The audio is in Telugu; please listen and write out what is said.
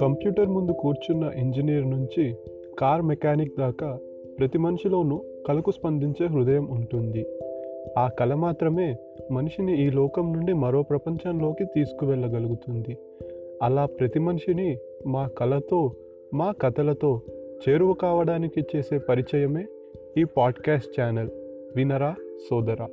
కంప్యూటర్ ముందు కూర్చున్న ఇంజనీర్ నుంచి కార్ మెకానిక్ దాకా ప్రతి మనిషిలోనూ కలకు స్పందించే హృదయం ఉంటుంది. ఆ కళ మాత్రమే మనిషిని ఈ లోకం నుండి మరో ప్రపంచంలోకి తీసుకువెళ్ళగలుగుతుంది. అలా ప్రతి మనిషిని మా కళతో మా కథలతో చేరువ కావడానికి చేసే పరిచయమే ఈ పాడ్కాస్ట్ ఛానల్. వినరా సోదరా?